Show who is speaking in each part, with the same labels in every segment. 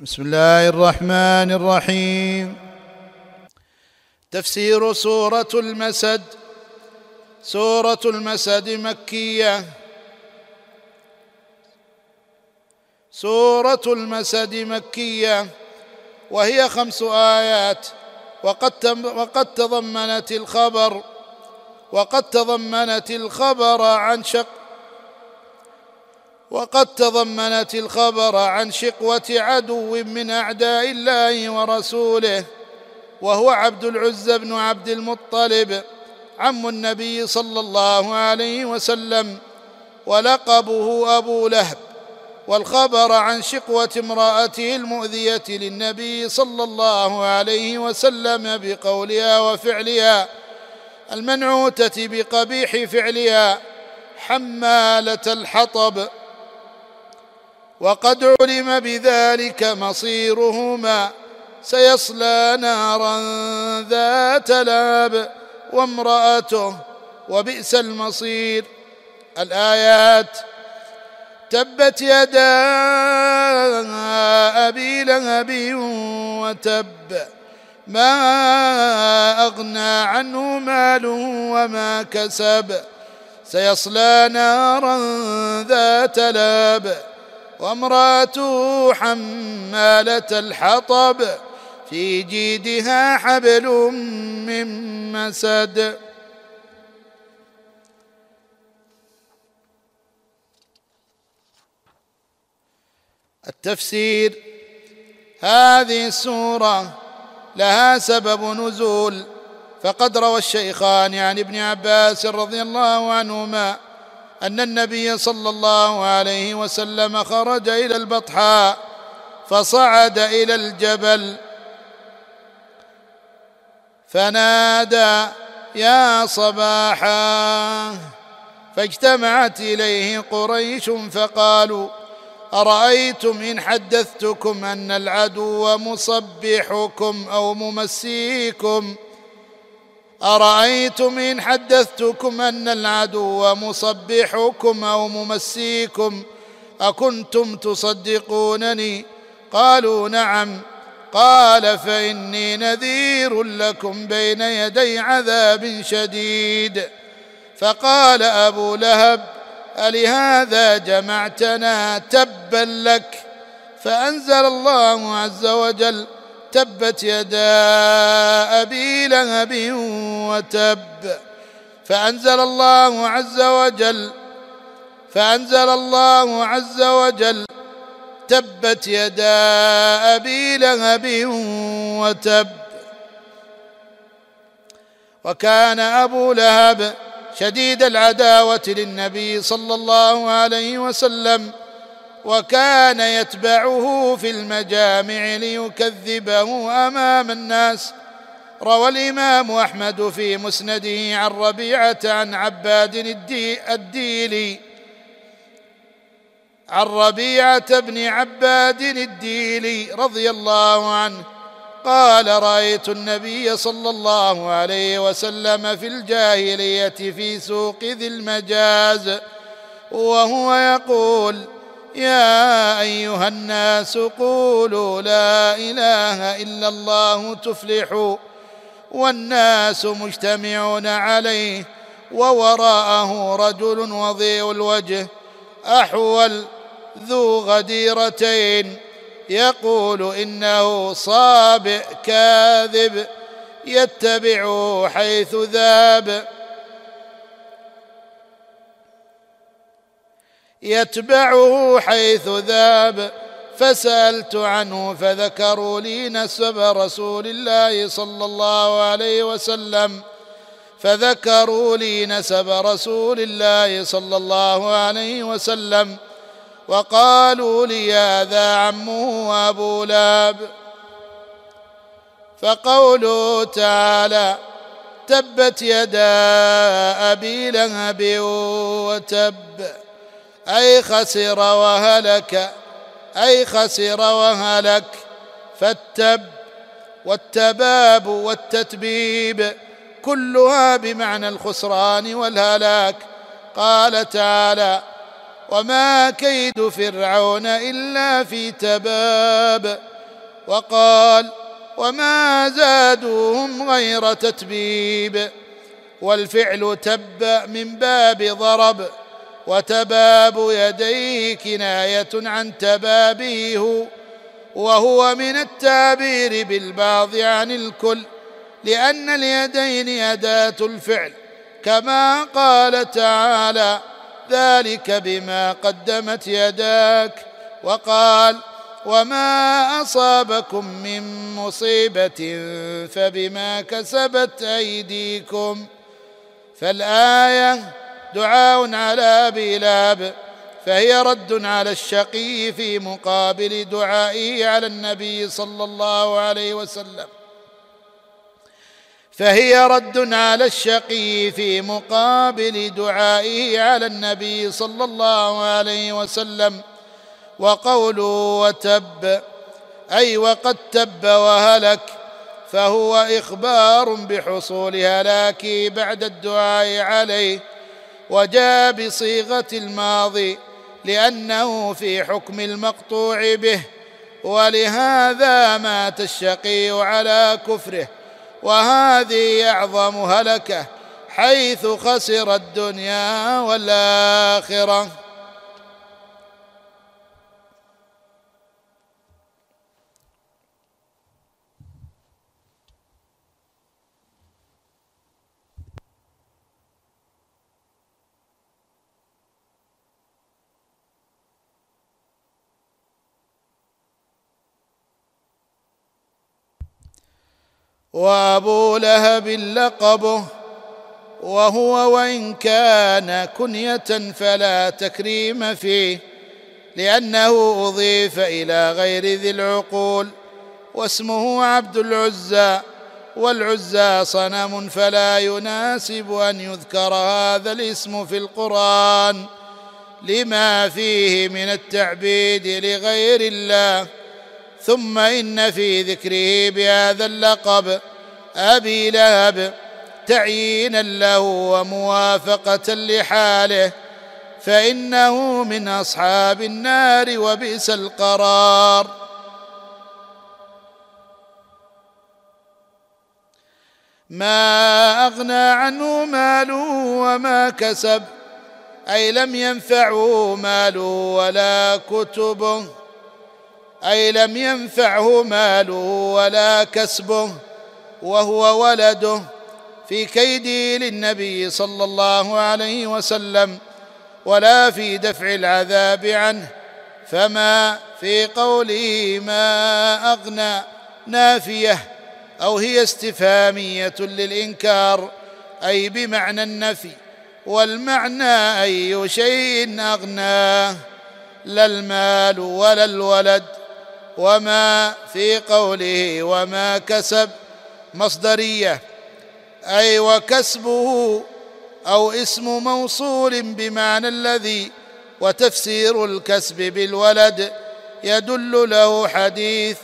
Speaker 1: بسم الله الرحمن الرحيم تفسير سوره المسد سوره المسد مكيه سوره المسد مكيه وهي خمس ايات وقد وقد تضمنت الخبر وقد تضمنت الخبر عن شق وقد تضمنت الخبر عن شقوة عدو من أعداء الله ورسوله وهو عبد العزى بن عبد المطلب عم النبي صلى الله عليه وسلم ولقبه أبو لهب والخبر عن شقوة امرأته المؤذية للنبي صلى الله عليه وسلم بقولها وفعلها المنعوتة بقبيح فعلها حمالة الحطب. وقد علم بذلك مصيرهما. سيصلى نارا ذات لاب وامرأته وبئس المصير. الآيات تبت يدا أبي لهب وتب. ما أغنى عنه ماله وما كسب. سيصلى نارا ذات لاب وامراته حمالة الحطب في جيدها حبل من مسد. التفسير هذه السورة لها سبب نزول فقد روى الشيخان عن ابن عباس رضي الله عنهما أن النبي صلى الله عليه وسلم خرج إلى البطحاء فصعد إلى الجبل. فنادى يا صباحا. فاجتمعت إليه قريش فقالوا أرأيتم إن حدثتكم أن العدو مصبحكم أو ممسيكم أرأيتم إن حدثتكم أن العدو مصبحكم أو ممسيكم أكنتم تصدقونني؟ قالوا نعم. قال فإني نذير لكم بين يدي عذاب شديد. فقال أبو لهب ألهذا جمعتنا تبا لك؟ فأنزل الله عز وجل تبت يدا أبي لهب وتب. فأنزل الله عز وجل فأنزل الله عز وجل تبت يدا أبي لهب وتب. وكان أبو لهب شديد العداوة للنبي صلى الله عليه وسلم. وكان يتبعه في المجامع ليكذبه أمام الناس. روى الإمام أحمد في مسنده عن ربيعة عن عباد الديلي. عن ربيعة بن عباد الديلي رضي الله عنه. قال رأيت النبي صلى الله عليه وسلم في الجاهلية في سوق ذي المجاز وهو يقول يا أيها الناس قولوا لا إله إلا الله تفلحوا والناس مجتمعون عليه ووراءه رجل وضيء الوجه أحول ذو غديرتين يقول إنه صابئ كاذب يتبعه حيث ذاب يتبعه حيث ذاب. فسألت عنه فذكروا لي نسب رسول الله صلى الله عليه وسلم. فذكروا لي نسب رسول الله صلى الله عليه وسلم. وقالوا لي هذا عمه أبو لاب. فقوله تعالى تبت يدا أبي لهب وتب. أي خسر وهلك أي خسر وهلك. فالتب والتباب والتتبيب كلها بمعنى الخسران والهلاك. قال تعالى وما كيد فرعون إلا في تباب. وقال وما زادوهم غير تتبيب. والفعل تب من باب ضرب. وتباب يديه كنايه عن تبابيه وهو من التعبير بالبعض عن الكل لأن اليدين أداة الفعل كما قال تعالى ذلك بما قدمت يداك. وقال وما أصابكم من مصيبة فبما كسبت أيديكم. فالآية دعاء على ابي لاب فهي رد على الشقي في مقابل دعائه على النبي صلى الله عليه وسلم. فهي رد على الشقي في مقابل دعائه على النبي صلى الله عليه وسلم. وقوله وتب أي وقد تب وهلك فهو إخبار بحصول هلاكه بعد الدعاء عليه وجاء بصيغة الماضي لأنه في حكم المقطوع به ولهذا مات الشقي على كفره وهذه أعظم هلكة حيث خسر الدنيا والآخرة. وابو لهب لقبه وهو وإن كان كنية فلا تكريم فيه لأنه أضيف إلى غير ذي العقول واسمه عبد العزى والعزى صنم فلا يناسب أن يذكر هذا الاسم في القرآن لما فيه من التعبيد لغير الله. ثم إن في ذكره بهذا اللقب أبي لهب تعيينا له وموافقة لحاله فإنه من أصحاب النار وبئس القرار. ما أغنى عنه ماله وما كسب أي لم ينفعه ماله ولا كتبه. أي لم ينفعه ماله ولا كسبه وهو ولده في كيده للنبي صلى الله عليه وسلم ولا في دفع العذاب عنه فما في قوله ما أغنى نافية أو هي استفهامية للإنكار أي بمعنى النفي والمعنى أي شيء أغناه لا المال ولا الولد وما في قوله وما كسب مصدرية. أي وكسبه أو اسم موصول بمعنى الذي وتفسير الكسب بالولد يدل له حديث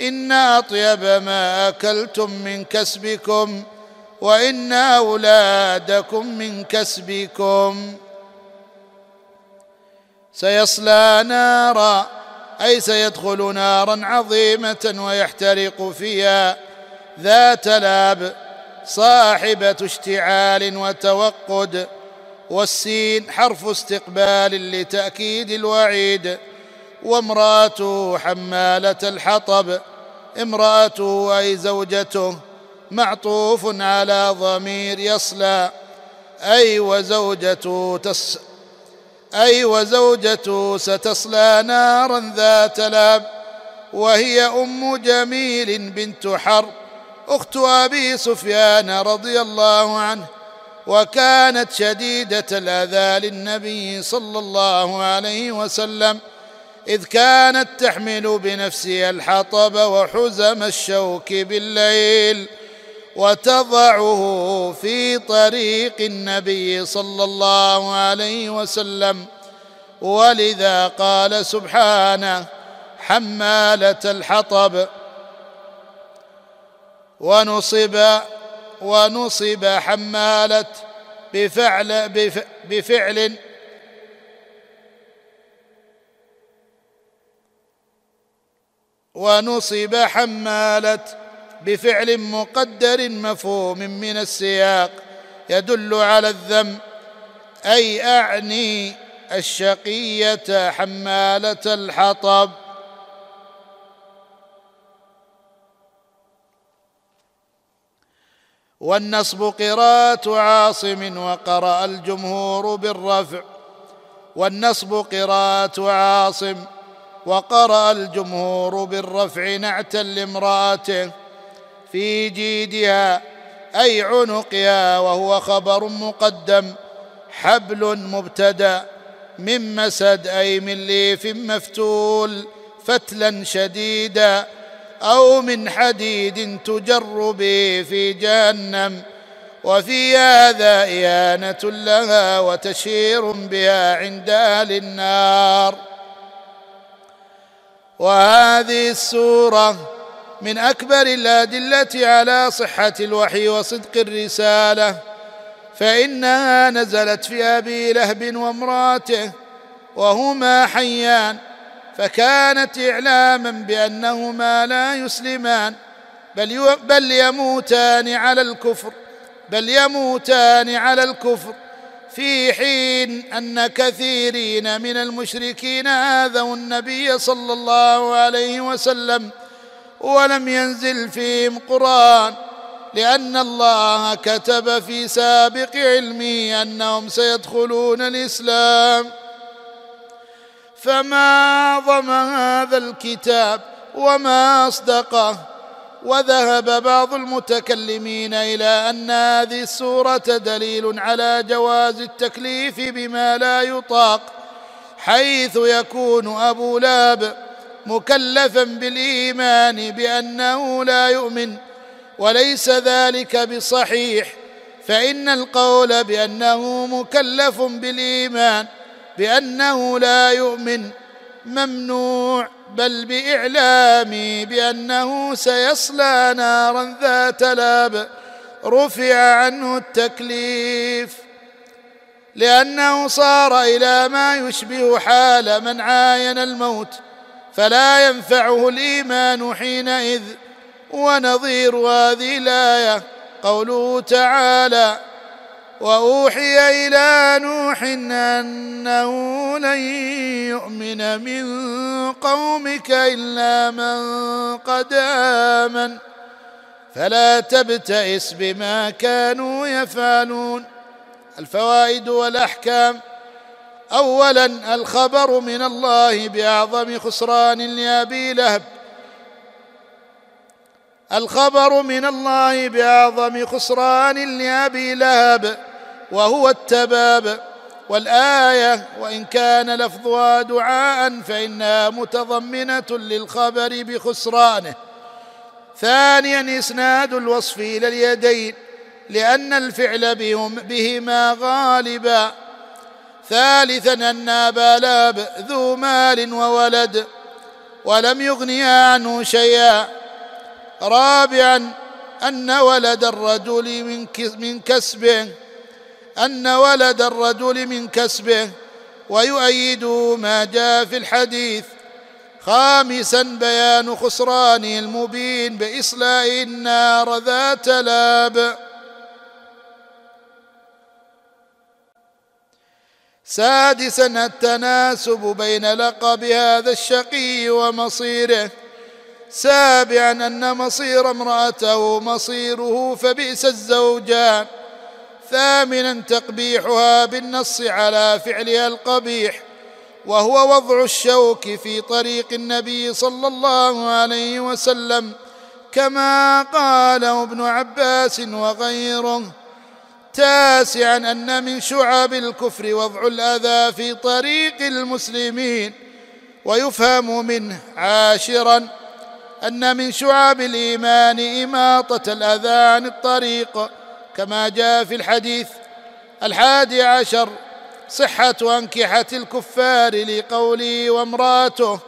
Speaker 1: إن أطيب ما أكلتم من كسبكم وإن أولادكم من كسبكم. سيصلى نارا أي سيدخل نارا عظيمة ويحترق فيها ذات لاب صاحبة اشتعال وتوقد والسين حرف استقبال لتأكيد الوعيد وامراته حمالة الحطب امراته أي زوجته معطوف على ضمير يصلى أي وزوجته تس أي وزوجته ستصلى نارا ذات لاب وهي أم جميل بنت حرب. أخت أبي سفيان رضي الله عنه وكانت شديدة الأذى للنبي صلى الله عليه وسلم إذ كانت تحمل بنفسها الحطب وحزم الشوك بالليل. وتضعه في طريق النبي صلى الله عليه وسلم. ولذا قال سبحانه حمالة الحطب. ونصب ونصب حمالة بفعل بفعل ونصب حمالة بفعل مقدر مفهوم من السياق يدل على الذم أي أعني الشقية حمالة الحطب. والنصب قراءة عاصم وقرأ الجمهور بالرفع. والنصب قراءة عاصم وقرأ الجمهور بالرفع نعتا لامرأته. في جيدها أي عنقها وهو خبر مقدم حبل مبتدأ من مسد أي من ليف مفتول فتلا شديدا أو من حديد تجر به في جهنم. وفي هذا إهانة لها وتشهير بها عند أهل النار. وهذه السورة من أكبر الأدلة على صحة الوحي وصدق الرسالة فإنها نزلت في أبي لهب وامرأته وهما حيان فكانت إعلاما بأنهما لا يسلمان بل, بل يموتان على الكفر بل يموتان على الكفر في حين أن كثيرين من المشركين آذوا النبي صلى الله عليه وسلم ولم ينزل فيهم قرآن لأن الله كتب في سابق علمه أنهم سيدخلون الإسلام. فما اعظم هذا الكتاب وما أصدقه وذهب بعض المتكلمين إلى أن هذه السورة دليل على جواز التكليف بما لا يطاق حيث يكون أبو لاب مكلفا بالإيمان بأنه لا يؤمن وليس ذلك بصحيح فإن القول بأنه مكلف بالإيمان بأنه لا يؤمن ممنوع بل بإعلامي بأنه سيصلى نارا ذات لاب رفع عنه التكليف. لأنه صار إلى ما يشبه حال من عاين الموت فلا ينفعه الإيمان حينئذ ونظير هذه الآية قوله تعالى وأوحي إلى نوح أنه لن يؤمن من قومك إلا من قد آمن. فلا تبتئس بما كانوا يفعلون. الفوائد والأحكام اولا الخبر من الله بأعظم خسران لأبي لهب. الخبر من الله بأعظم خسران لأبي لهب وهو التباب والآية وإن كان لفظها دعاء فإنها متضمنة للخبر بخسرانه ثانيا إسناد الوصف إلى اليدين لأن الفعل بهما غالبا. ثالثا أن أبا لاب ذو مال وولد ولم يغنيا عنه شيئا. رابعا أن ولد الرجل من كسبه أن ولد الرجل من كسبه ويؤيد ما جاء في الحديث. خامسا بيان خسرانه المبين باصلاء النار ذات لاب. سادسا التناسب بين لقب هذا الشقي ومصيره. سابعا أن مصير امرأته مصيره فبئس الزوجان. ثامنا تقبيحها بالنص على فعلها القبيح وهو وضع الشوك في طريق النبي صلى الله عليه وسلم كما قاله ابن عباس وغيره. تاسعا أن من شعب الكفر وضع الأذى في طريق المسلمين ويفهم منه عاشرا أن من شعب الإيمان إماطة الأذى عن الطريق. كما جاء في الحديث الحادي عشر صحة أنكحة الكفار لقوله وامراته.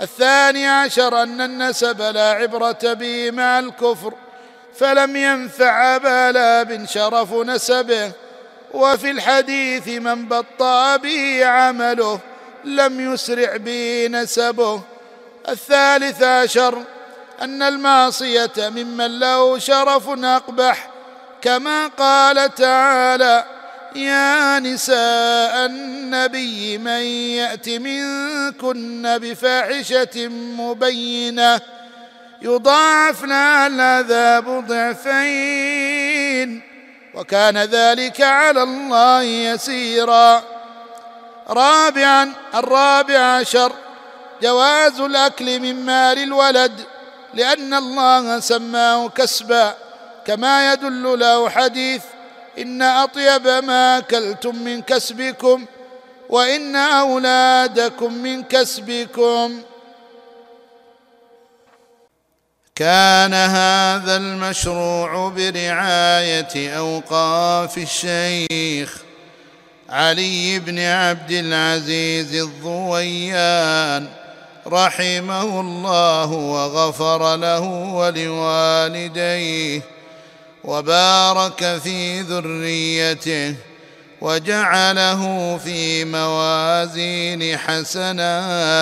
Speaker 1: الثاني عشر أن النسب لا عبرة به مع الكفر. فلم ينفع أبا لاب شرف نسبه وفي الحديث من بطأ به عمله لم يسرع به نسبه. الثالث عشر أن المعصية ممن له شرف أقبح كما قال تعالى يا نساء النبي من يأت منكن بفاحشة مبينة. يضاعف لها العذاب ضعفين. وكان ذلك على الله يسيرا. رابعا الرابع عشر جواز الأكل من مال الولد لأن الله سماه كسبا. كما يدل له حديث إن أطيب ما أكلتم من كسبكم وإن أولادكم من كسبكم. كان هذا المشروع برعاية أوقاف الشيخ علي بن عبد العزيز الضويان رحمه الله وغفر له ولوالديه وبارك في ذريته وجعله في موازين حسناتهم.